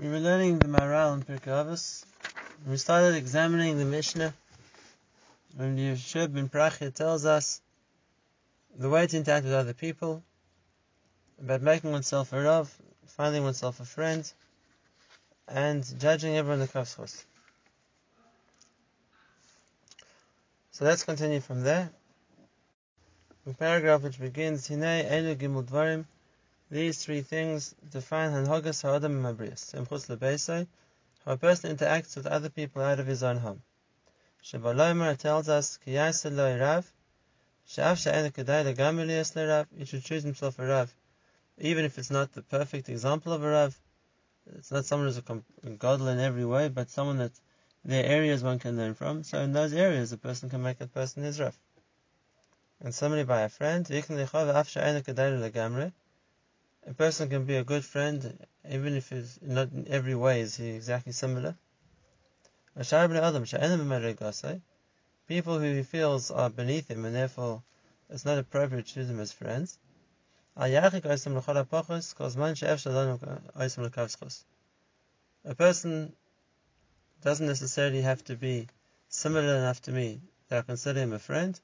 We were learning the Maharal in Pirkei. We started examining the Mishnah when Yehoshua ben Prachya tells us the way to interact with other people, about making oneself a Rav, finding oneself a friend, and judging everyone the Kafschos. So let's continue from there. The paragraph which begins, Hine Elu Gimul Dvarim, these three things define Hanhogas Ha'adam Mabrias, Imchutz Lebeisai, how a person interacts with other people out of his own home. Shebaloimer tells us, Ki Yasel Rav, Sha'af Sha'en Kedai Legamili Rav, he should choose himself a Rav, even if it's not the perfect example of a Rav, it's not someone who's a godly in every way, but someone that there are areas one can learn from. So in those areas, a person can make that person his Rav. And somebody by a friend, a person can be a good friend, even if it's not in every way is he exactly similar. People who he feels are beneath him and therefore it's not appropriate to them as friends. A person doesn't necessarily have to be similar enough to me that I consider him a friend,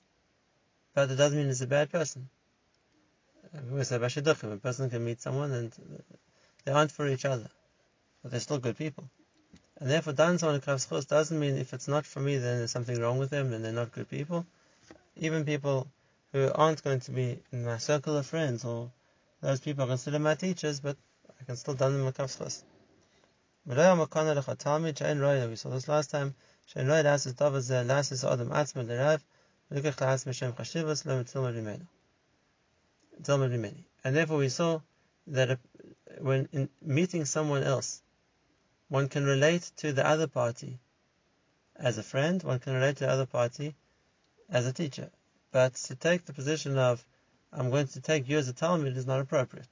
but it doesn't mean he's a bad person we said a person can meet someone and uh, they aren't for each other, but they're still good people. And therefore, dan someone who doesn't mean if it's not for me, then there's something wrong with them, and they're not good people. Even people who aren't going to be in my circle of friends, or those people I consider my teachers, but I can still dan them a kafschos. We saw this last time. Shein. Look at the. Dilma And therefore we saw that when meeting someone else, one can relate to the other party as a friend, one can relate to the other party as a teacher. But to take the position of, I'm going to take you as a Talmid is not appropriate.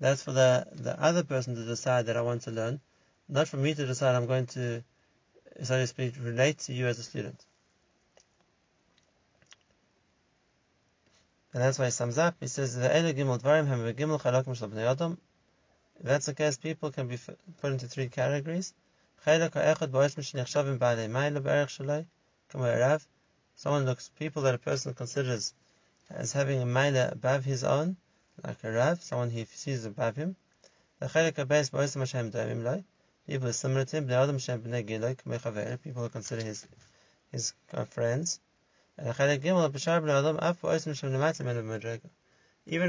That's for the, the other person to decide that I want to learn, not for me to decide I'm going to, so to speak, relate to you as a student. And that's why he sums up. He says, "The elu gimel dvarim hem v'gimel chalakim shel bnei adam." If that's the case, people can be put into three categories. Someone looks, people that a person considers as having a maila above his own, like a rav, someone he sees above him. People are similar to him, people who consider his his uh, friends. Even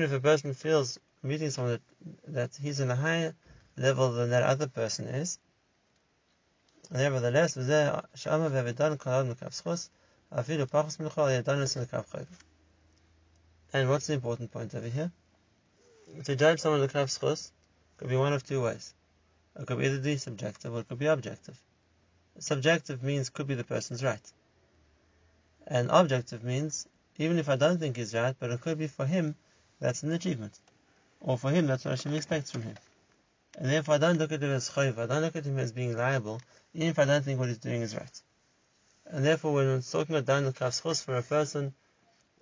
if a person feels meeting someone that, that he's in a higher level than that other person is, nevertheless, and what's the important point over here? To judge someone in the Kaf could be one of two ways. It could be either be subjective or it could be objective. Subjective means could be the person's right. And objective means, even if I don't think he's right, but it could be for him, that's an achievement. Or for him, that's what Hashem expects from him. And therefore I don't look at him as chayv, I don't look at him as being liable, even if I don't think what he's doing is right. And therefore when we're talking about down the for a person,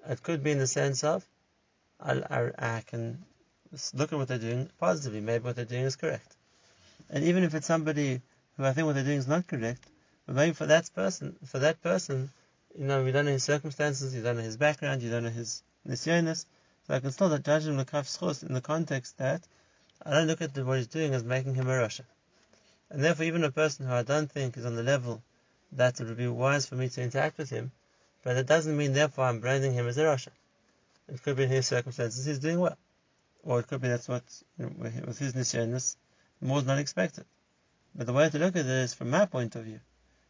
it could be in the sense of, I, I, I can look at what they're doing positively, maybe what they're doing is correct. And even if it's somebody who I think what they're doing is not correct, but maybe for that person, for that person, you know, we don't know his circumstances, you don't know his background, you don't know his nisyonis, so I can still judge him schos in the context that I don't look at what he's doing as making him a Rasha. And therefore, even a person who I don't think is on the level that it would be wise for me to interact with him, but it doesn't mean therefore I'm branding him as a Rasha. It could be in his circumstances he's doing well. Or it could be that's what, you know, with his nisyonis, more than not expected. But the way to look at it is from my point of view.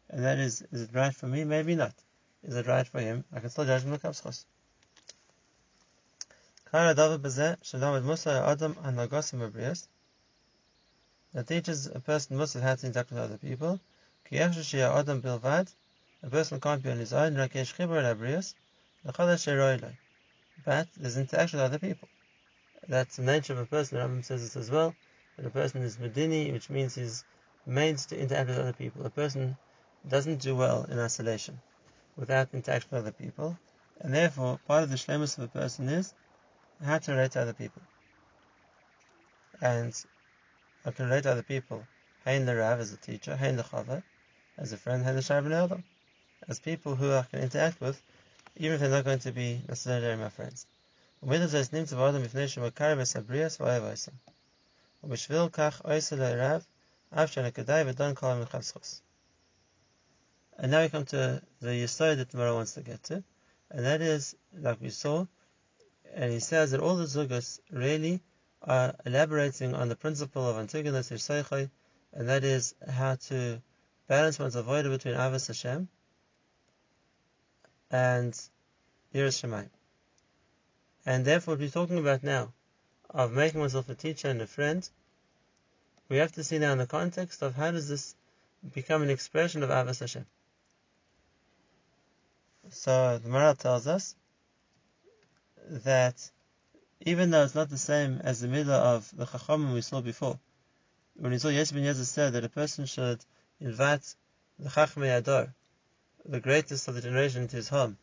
And that is, is it right for me? Maybe not is it right for him? I can still judge him with kapschos. That teaches a person must have had to interact with other people. A person can't be on his own. But there's interaction with other people. That's the nature of a person. The Rambam says this as well. That a person is medini, which means he's made to interact with other people. A person doesn't do well in isolation without interaction with other people, and therefore part of the shlemus of a person is how to relate to other people. And I can relate to other people, Hein the Rav as a teacher, Hein the Chava as a friend, Hein the Shar Adam, as people who I can interact with, even if they're not going to be necessarily my friends. ומדע זה נמצא באדם לפני שהוא מכר בסבריאס ואוהב עושה. ובשביל כך עושה לרב, אף כדאי ודון כל המלחב זכוס. and now we come to the Yisod that Mara wants to get to, and that is, like we saw, and he says that all the Zugas really are elaborating on the principle of Antigonus Yirsaychai, and that is how to balance one's avoid between Avos Hashem and Yiras Shemayim. And therefore, what we're talking about now, of making oneself a teacher and a friend, we have to see now in the context of how does this become an expression of Avos Hashem. So the Maharal tells us that even though it's not the same as the middle of the Chachamim we saw before, when we saw Yosei ben Yoezer said that a person should invite the Chachmei Ador, the greatest of the generation, into his home,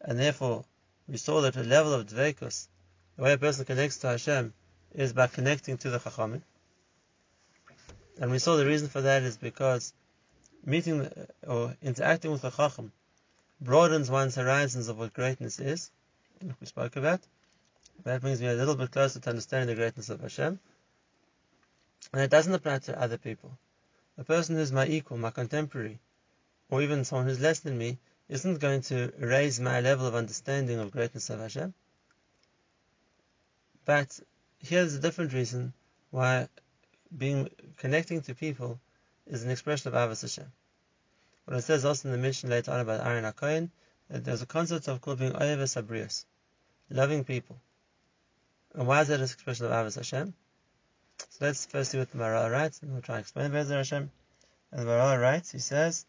and therefore we saw that the level of Dveikus, the way a person connects to Hashem, is by connecting to the Chachamim. And we saw the reason for that is because meeting or interacting with the Chacham broadens one's horizons of what greatness is, like we spoke about. That brings me a little bit closer to understanding the greatness of Hashem. And it doesn't apply to other people. A person who's my equal, my contemporary, or even someone who's less than me, isn't going to raise my level of understanding of greatness of Hashem. But here's a different reason why being connecting to people is an expression of Avos Hashem. What it says also in the Mishnah later on about Aaron HaKohen, that there's a concept of called being Oyeves Abrius, loving people. And why is that an expression of Avos Hashem? So let's first see what the Maharal writes, and we'll try and explain Bezer Hashem. And the Maharal writes, he says,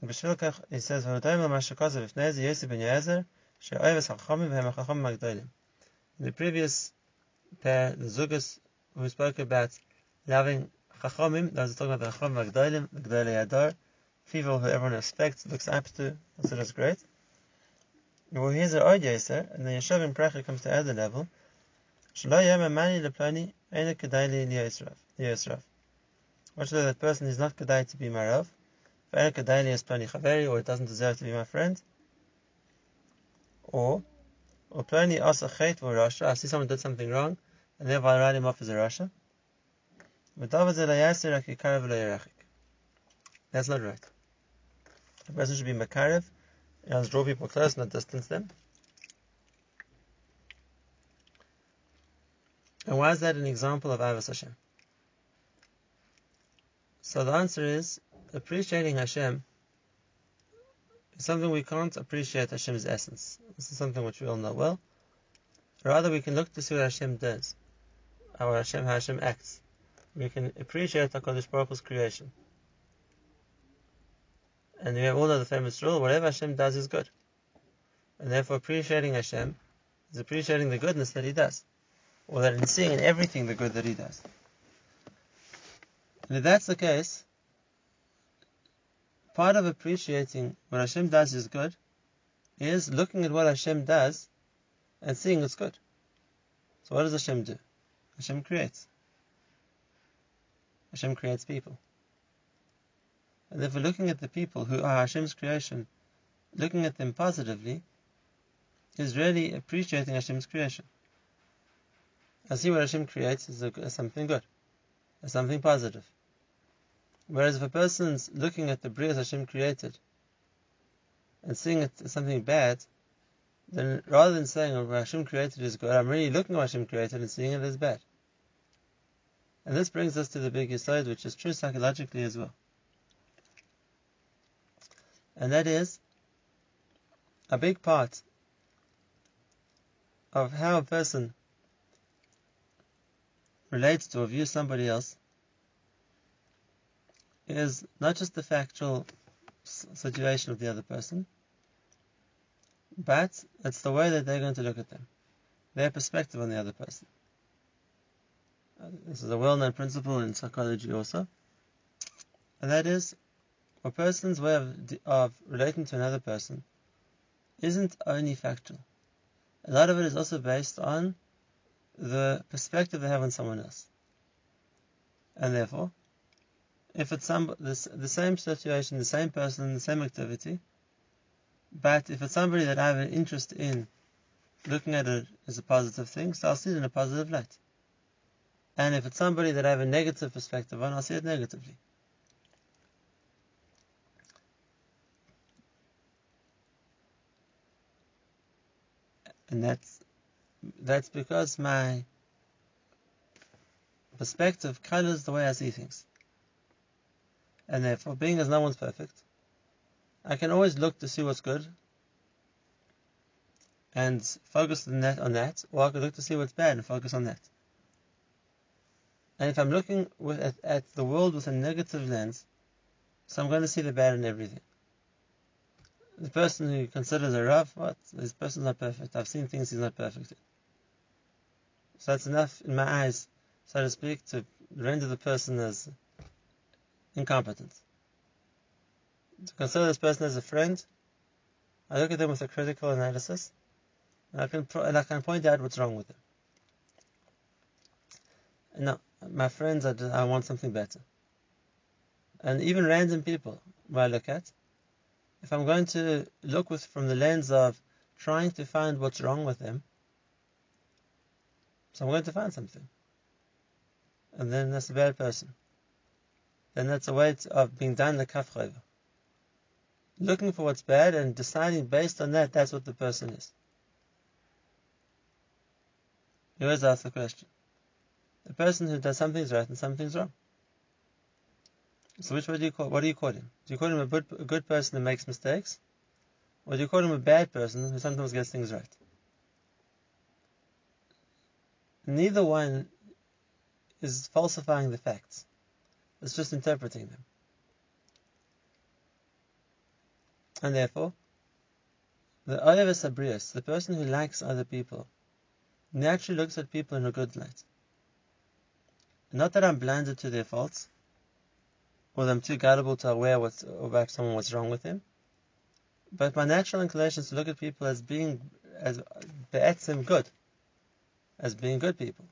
he says, In the previous pair, the Zugas, who spoke about loving Chachamim, those are talking about the Chacham Magdalim, Magdalei Adar, people who everyone respects, looks up to, considers great. Well, here's the idea, Yeser, and the Yehoshua ben Prachya comes to level. Eina Kedai Liyosrav. What should that person is not Kedai to be my Rav, or it doesn't deserve to be my friend, or or Plani Asa Chet Rasha, I see someone did something wrong, and therefore I write him off as a Rasha. That's not right. A person should be makarev, and draw people close, not distance them. And why is that an example of Avos Hashem? So the answer is appreciating Hashem is something we can't appreciate Hashem's essence. This is something which we all know well. Rather, we can look to see what Hashem does, how Hashem, how Hashem acts we can appreciate HaKadosh Baruch Hu's creation. And we all know the famous rule, whatever Hashem does is good. And therefore appreciating Hashem is appreciating the goodness that He does. Or that in seeing in everything the good that He does. And if that's the case, part of appreciating what Hashem does is good is looking at what Hashem does and seeing it's good. So what does Hashem do? Hashem creates. Hashem creates people. And if we're looking at the people who are Hashem's creation, looking at them positively, is really appreciating Hashem's creation. I see what Hashem creates as, a, as something good, as something positive. Whereas if a person's looking at the Brias Hashem created and seeing it as something bad, then rather than saying oh, Hashem created is good, I'm really looking at Hashem created and seeing it as bad. And this brings us to the big side, which is true psychologically as well. And that is a big part of how a person relates to or views somebody else is not just the factual situation of the other person, but it's the way that they're going to look at them, their perspective on the other person. Uh, this is a well-known principle in psychology also, and that is a person's way of, of relating to another person isn't only factual. A lot of it is also based on the perspective they have on someone else. And therefore, if it's some the, the same situation, the same person, the same activity, but if it's somebody that I have an interest in looking at it as a positive thing, so I'll see it in a positive light. And if it's somebody that I have a negative perspective on, I'll see it negatively. And that's that's because my perspective colors the way I see things. And therefore, being as no one's perfect, I can always look to see what's good and focus on that, on that, or I can look to see what's bad and focus on that. And if I'm looking with, at, at the world with a negative lens, so I'm going to see the bad in everything. The person who considers a Rav, what? This person's not perfect. I've seen things he's not perfect in. So that's enough in my eyes, so to speak, to render the person as incompetent. To consider this person as a friend, I look at them with a critical analysis, and I can and I can point out what's wrong with them. No, my friends, I, I want something better. And even random people, who I look at, if I'm going to look with from the lens of trying to find what's wrong with them, so I'm going to find something. And then that's a bad person. Then that's a way of being done the kafchayva. Looking for what's bad and deciding based on that, that's what the person is. You always ask the question. The person who does something's right and something's wrong. So which way do you call? What do you call him? Do you call him a good, a good person who makes mistakes, or do you call him a bad person who sometimes gets things right? Neither one is falsifying the facts. It's just interpreting them. And therefore, the Oyavas Abrius, the person who likes other people, naturally looks at people in a good light. Not that I'm blinded to their faults, or I'm too gullible to aware what's about someone what's wrong with them. But my natural inclination is to look at people as being as be'etzim good, as being good people.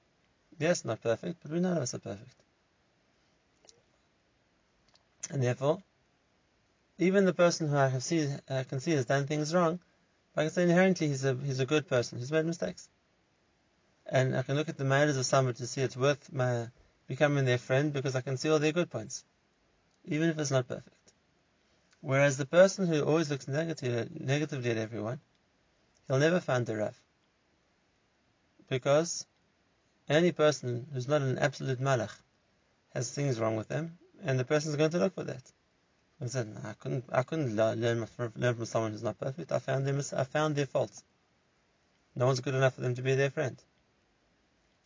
Yes, not perfect, but we none of us are perfect. And therefore, even the person who I have see, I can see has done things wrong, I can say inherently he's a he's a good person. He's made mistakes, and I can look at the manners of someone to see it's worth my becoming their friend because I can see all their good points even if it's not perfect. Whereas the person who always looks negative, negatively at everyone, he'll never find the Rav. Because any person who's not an absolute malach has things wrong with them, and the person is going to look for that. I said, I couldn't, I couldn't learn from, learn from someone who's not perfect. I found them, I found their faults. No one's good enough for them to be their friend.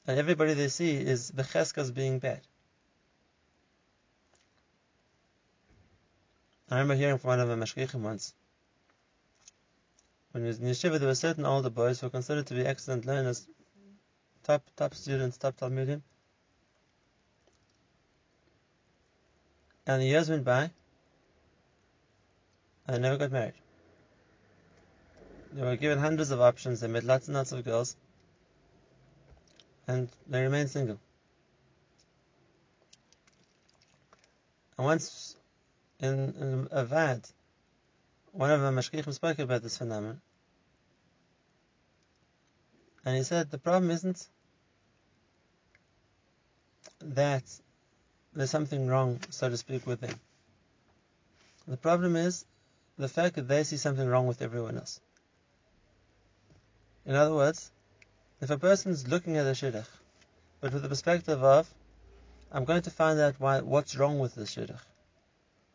And everybody they see is becheskas being bad. I remember hearing from one of the mashgichim once. When he was in yeshiva, there were certain older boys who were considered to be excellent learners, top top students, top talmidim. And the years went by, and they never got married. They were given hundreds of options, they met lots and lots of girls, and they remained single. And once in, um, in Avad, one of the mashgichim spoke about this phenomenon. And he said the problem isn't that there's something wrong, so to speak, with them. The problem is the fact that they see something wrong with everyone else. In other words, if a person is looking at a shidduch, but with the perspective of, I'm going to find out why, what's wrong with this shidduch.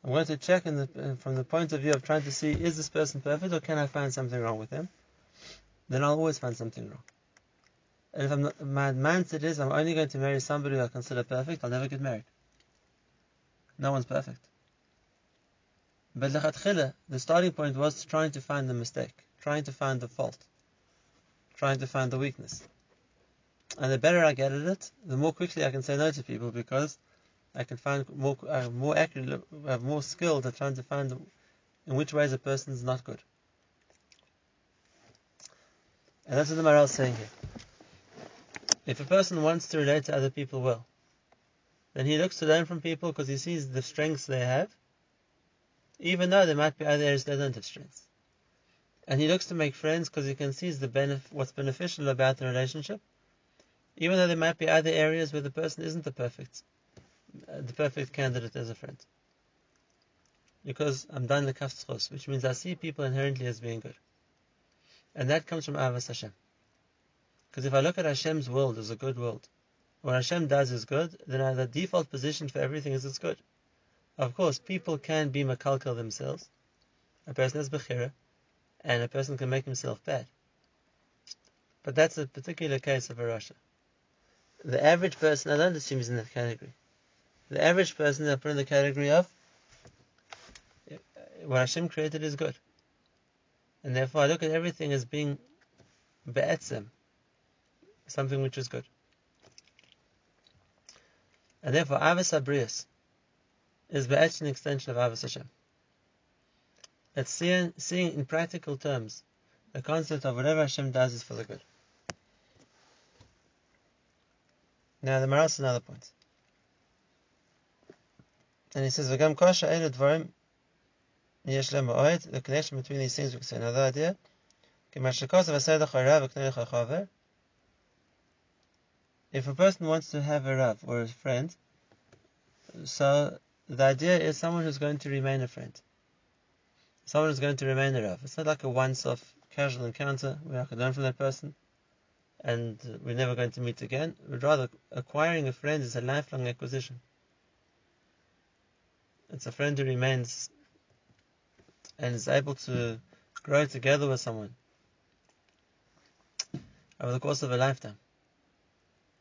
I'm going to check the, from the point of view of trying to see is this person perfect or can I find something wrong with him? Then I'll always find something wrong. And if not, my mindset is I'm only going to marry somebody who I consider perfect, I'll never get married. No one's perfect. But the starting point was trying to find the mistake, trying to find the fault, trying to find the weakness. And the better I get at it, the more quickly I can say no to people because I can find more uh, more accurate, have more skill at trying to find in which ways a person is not good. And that's what the Maharal is saying here. If a person wants to relate to other people well, then he looks to learn from people because he sees the strengths they have, even though there might be other areas that don't have strengths. And he looks to make friends because he can see the benef- what's beneficial about the relationship, even though there might be other areas where the person isn't the perfect, uh, Uh, the perfect candidate as a friend. Because I'm done the kaftzchos, which means I see people inherently as being good. And that comes from Avas Hashem. Because if I look at Hashem's world as a good world, what Hashem does is good, then the default position for everything is it's good. Of course, people can be makalkal themselves. A person has bechira, and a person can make himself bad. But that's a particular case of a rasha. The average person, I don't assume is in that category. The average person they put in the category of what Hashem created is good. And therefore I look at everything as being be'etzem, something which is good. And therefore Avos Abrius is be'etzem an extension of Avos Hashem. It's seeing, seeing in practical terms the concept of whatever Hashem does is for the good. Now the Maharal another point. And he says, "V'gam kosha elu dvarim yesh The connection between these things we can say another idea. If a person wants to have a rav or a friend, so the idea is someone who's going to remain a friend. Someone who's going to remain a rav. It's not like a once-off casual encounter where I can learn from that person and we're never going to meet again. But rather, acquiring a friend is a lifelong acquisition. It's a friend who remains and is able to grow together with someone over the course of a lifetime.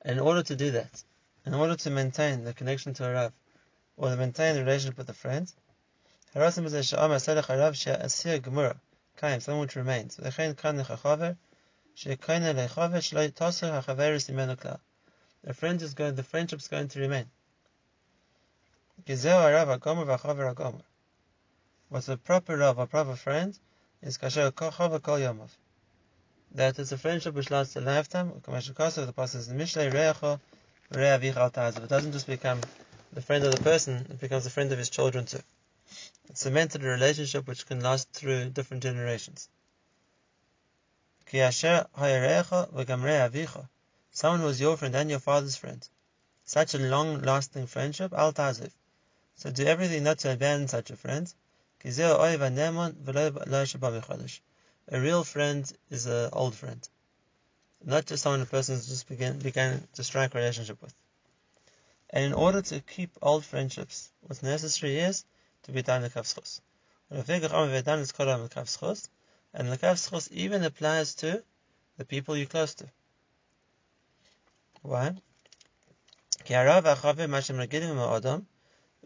And in order to do that, in order to maintain the connection to a Rav, or to maintain the relationship with a friend, someone which remains. A friend is going, the friendship is going to remain. What's a proper Rav, a proper friend, is kasher kochava kol yomov. That is a friendship which lasts a lifetime. The pasuk is the Mishlei reacho It doesn't just become the friend of the person; it becomes the friend of his children too. It's cemented a relationship which can last through different generations. Someone who is your friend and your father's friend. Such a long-lasting friendship, al taziv. So do everything not to abandon such a friend, a real friend is an old friend, not just someone a person just began, began to strike a relationship with. And in order to keep old friendships, what's necessary is to be done lekavschos. And the lekavschos even applies to the people you're close to. Why?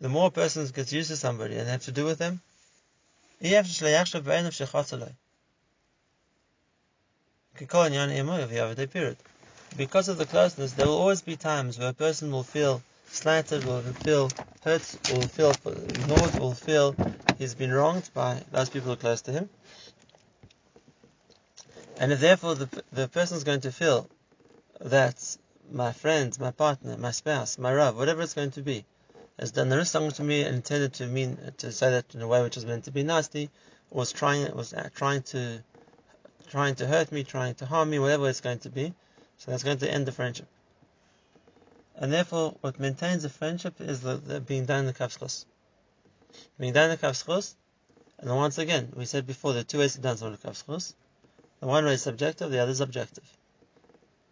The more a person gets used to somebody and have to do with them, because of the closeness, there will always be times where a person will feel slighted, will feel hurt, will feel ignored, will feel he's been wronged by those people who are close to him. And if therefore the, the person is going to feel that my friend, my partner, my spouse, my Rav, whatever it's going to be, has done the me and intended to mean to say that in a way which was meant to be nasty, was trying was uh, trying to trying to hurt me, trying to harm me, whatever it's going to be. So that's going to end the friendship. And therefore, what maintains a friendship is the, the being done in the kafschos. Being done in the kafschos, and once again, we said before there are two ways to dance the kafschos. The one way is subjective, the other is objective.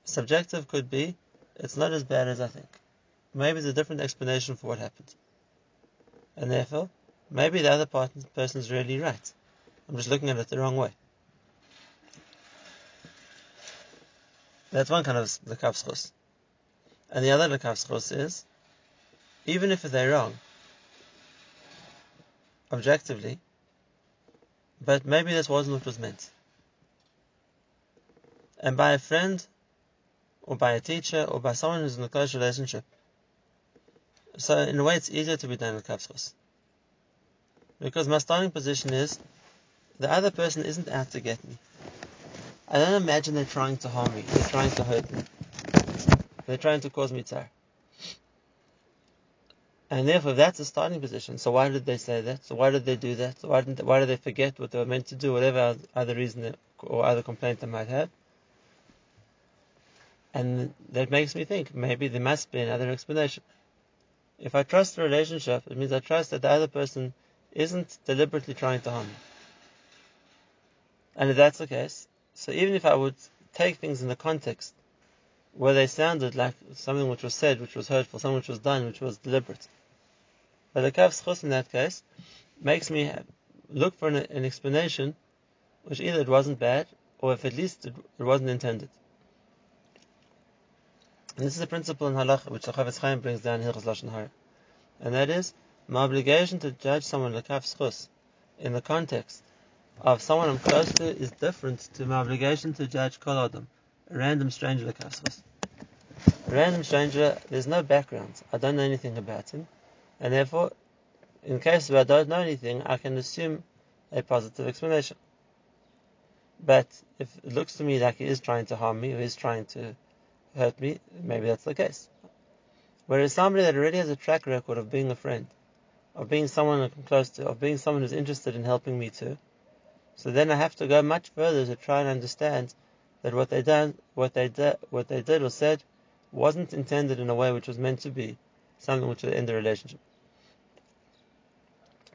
Subjective could be, it's not as bad as I think. Maybe there's a different explanation for what happened. And therefore, maybe the other person is really right. I'm just looking at it the wrong way. That's one kind of the. And the other the is, even if they're wrong, objectively, but maybe this wasn't what was meant. And by a friend, or by a teacher, or by someone who's in a close relationship, so in a way, it's easier to be done with kafschos. Because my starting position is the other person isn't out to get me. I don't imagine they're trying to harm me. They're trying to hurt me. They're trying to cause me tzar. And therefore, that's a starting position, so why did they say that? So why did they do that? So why, didn't, why did they forget what they were meant to do, whatever other reason or other complaint they might have? And that makes me think maybe there must be another explanation. If I trust the relationship, it means I trust that the other person isn't deliberately trying to harm me. And if that's the case, so even if I would take things in the context where they sounded like something which was said, which was hurtful, something which was done, which was deliberate, but the kaf in that case makes me look for an, an, explanation which either it wasn't bad or if at least it, it wasn't intended. And this is a principle in halacha which the Chofetz Chaim brings down in Hilchos Lashon Hara, and that is my obligation to judge someone lekaf schus in the context of someone I'm close to is different to my obligation to judge kol adam, a random stranger lekaf schus. A random stranger, there's no background. I don't know anything about him and therefore, in case where I don't know anything, I can assume a positive explanation. But if it looks to me like he is trying to harm me or is trying to hurt me, maybe that's the case. Whereas somebody that already has a track record of being a friend, of being someone I'm close to, of being someone who's interested in helping me too, so then I have to go much further to try and understand that what they done, what they did, what they did or said, wasn't intended in a way which was meant to be something which would end the relationship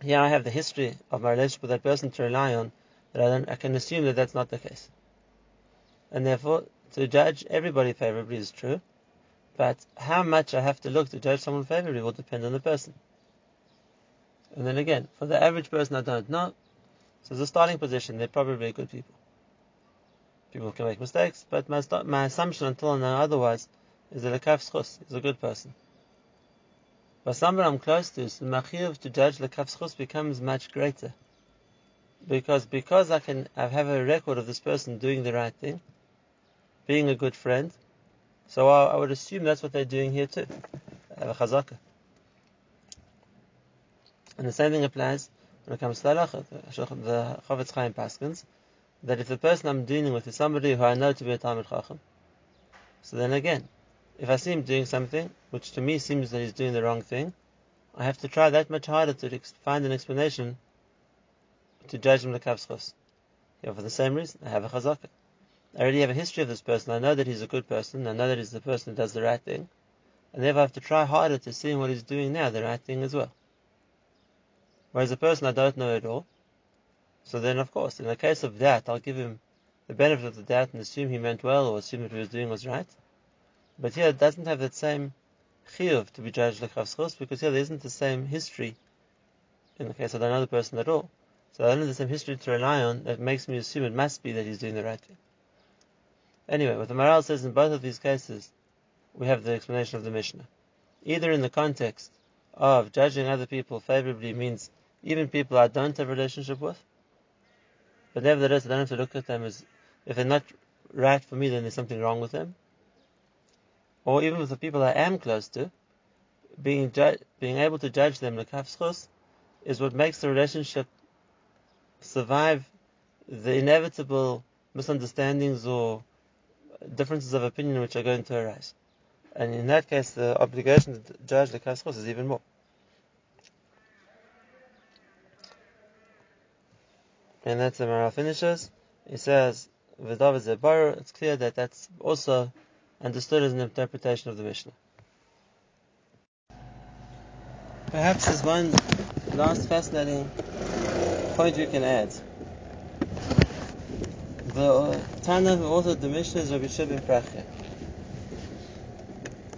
here I have the history of my relationship with that person to rely on, that I, I can assume that that's not the case. And therefore, to judge everybody favorably is true, but how much I have to look to judge someone favorably will depend on the person. And then again, for the average person I don't know, so as a starting position, they're probably good people. People can make mistakes, but my, my assumption until now otherwise is that a kaf is a good person. But someone I'm close to, so the machiyuv to judge the kafschus becomes much greater. Because because I can I have a record of this person doing the right thing, being a good friend, so I, I would assume that's what they're doing here too. Have a chazaka. And the same thing applies when it comes to halacha, the Chofetz Chaim Paskins, that if the person I'm dealing with is somebody who I know to be a Talmid Chacham, so then again, if I see him doing something which to me seems that he's doing the wrong thing, I have to try that much harder to find an explanation to judge him lekavschos. Yeah, for the same reason, I have a chazaka. I already have a history of this person. I know that he's a good person. I know that he's the person who does the right thing. And therefore I have to try harder to see what he's doing now, the right thing as well. Whereas a person I don't know at all, so then of course, in the case of that, I'll give him the benefit of the doubt and assume he meant well or assume that what he was doing was right. But here it doesn't have that same chiyuv to be judged like Chavschos because here there isn't the same history. In the case of another person at all. So I don't have the same history to rely on that makes me assume it must be that he's doing the right thing. Anyway, what the Maharal says in both of these cases, we have the explanation of the Mishnah. Either in the context of judging other people favorably means even people I don't have a relationship with, but nevertheless I don't have to look at them as if they're not right for me, then there's something wrong with them or even with the people I am close to, being ju- being able to judge them lekafschus is what makes the relationship survive the inevitable misunderstandings or differences of opinion which are going to arise. And in that case, the obligation to judge the kaschos is even more. And that's the Maharal finishes. He says, it's clear that that's also understood as an interpretation of the Mishnah. Perhaps there's one last fascinating point we can add. The Tana who authored the Mishnah is Rabbi ben Prachya.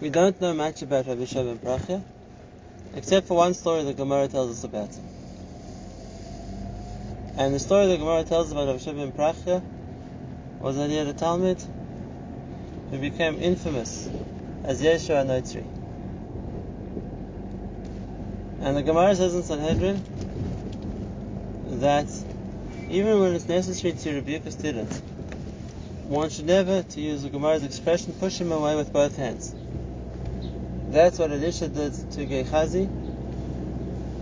We don't know much about Rabbi ben Prachya, except for one story the Gemara tells us about him. And the story the Gemara tells about Rabbi ben Prachya was that he had a Talmid who became infamous as Yeshua Noitri. And the Gemara says in Sanhedrin that even when it's necessary to rebuke a student, one should never, to use the Gemara's expression, push him away with both hands. That's what Elisha did to Gehazi,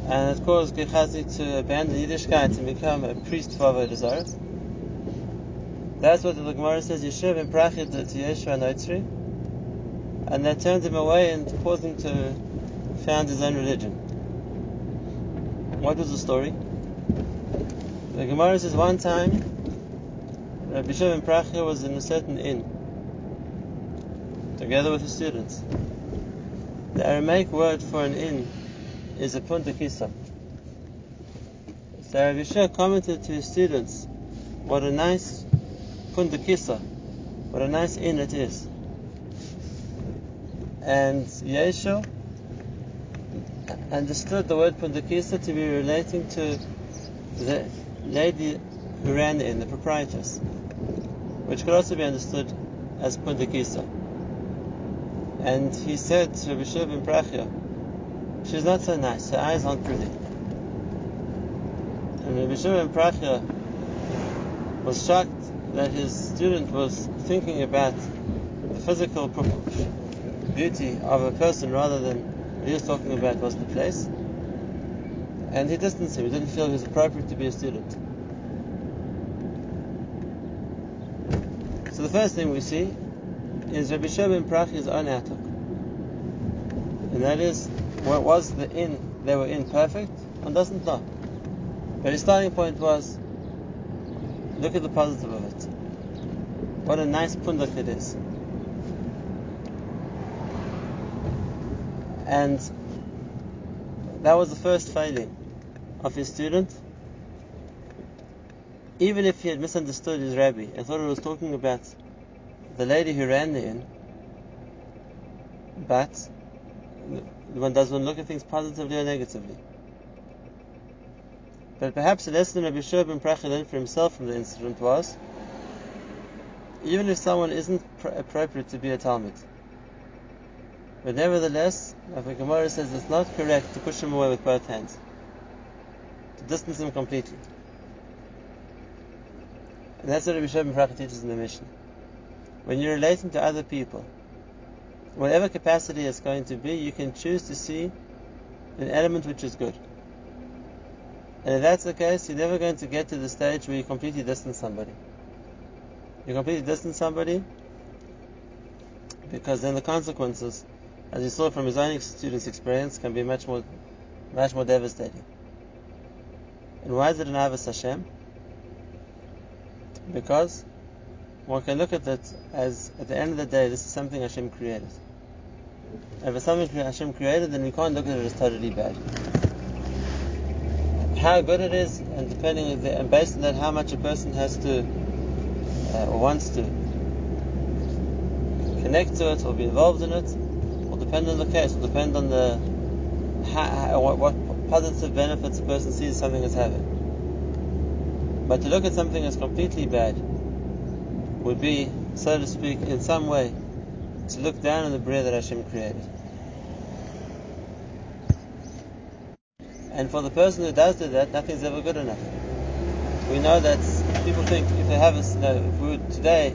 and it caused Gehazi to abandon Yiddishkeit and become a priest for Avodah. That's what the Gemara says Yehoshua ben Prachya did to Yeshua. And that turned him away and caused him to found his own religion. What was the story? The Gemara says one time Rabbi Shimon Prachya was in a certain inn together with his students. The Aramaic word for an inn is a puntakisa. So Rabbi Shimon commented to his students, what a nice puntakisa, what a nice inn it is. And Yeshua understood the word Pundakisa to be relating to the lady who ran inn, the proprietress, which could also be understood as Pundakisa. And he said to Rabbi Shua ben Prachya, she's not so nice, her eyes aren't pretty. And Rabbi Shua ben Prachya was shocked that his student was thinking about the physical beauty of a person rather than what he was talking about was the place. And he distanced him. He didn't feel it was appropriate to be a student. So the first thing we see is Rabbi Shua ben Prachya's own outlook. And that is, what was the inn they were in perfect? One doesn't know. But his starting point was, look at the positive of it. What a nice pundak it is. And that was the first failing of his student. Even if he had misunderstood his rabbi and thought it was talking about the lady who ran the inn, but one does one look at things positively or negatively. But perhaps the lesson Rabbi Shua ben Prachya learned for himself from the incident was, even if someone isn't pr- appropriate to be a Talmid, but nevertheless, the Gemara says, it's not correct to push him away with both hands, to distance him completely. And that's what Rabbi Shua ben Prachya teaches in the Mishnah. When you're relating to other people, whatever capacity it's going to be, you can choose to see an element which is good. And if that's the case, you're never going to get to the stage where you completely distance somebody. You completely distance somebody because then the consequences as you saw from his own student's experience, can be much more, much more devastating. And why is it an Avos Hashem? Because one can look at it as, at the end of the day, this is something Hashem created. If it's something Hashem created, then we can't look at it as totally bad. How good it is, and depending on the, and based on that, how much a person has to uh, or wants to connect to it or be involved in it, will depend on the case, will depend on the how, what, what positive benefits a person sees something as having. But to look at something as completely bad would be, so to speak, in some way, to look down on the Bria that Hashem created. And for the person who does do that, nothing's ever good enough. We know that people think if they have us, you know, if we would today,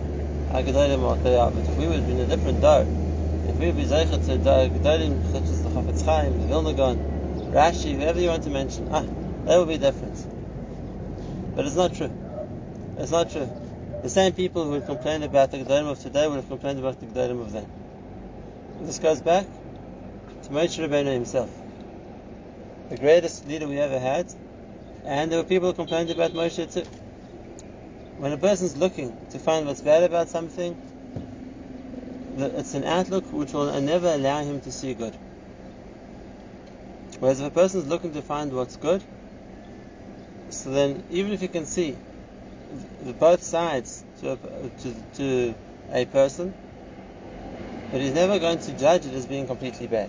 I could tell them what they are, but if we would be in a different door, be Zeichet to Gedolim such as the Chafetz Chaim, the Vilna Gaon, Rashi, whoever you want to mention, ah, that would be different. But it's not true. It's not true. The same people who would complain about the Gedolim of today would have complained about the Gedolim of then. This goes back to Moshe Rabbeinu himself, the greatest leader we ever had, and there were people who complained about Moshe too. When a person's looking to find what's bad about something, it's an outlook which will never allow him to see good. Whereas if a person is looking to find what's good, so then even if you can see the both sides to a, to, to a person, but he's never going to judge it as being completely bad.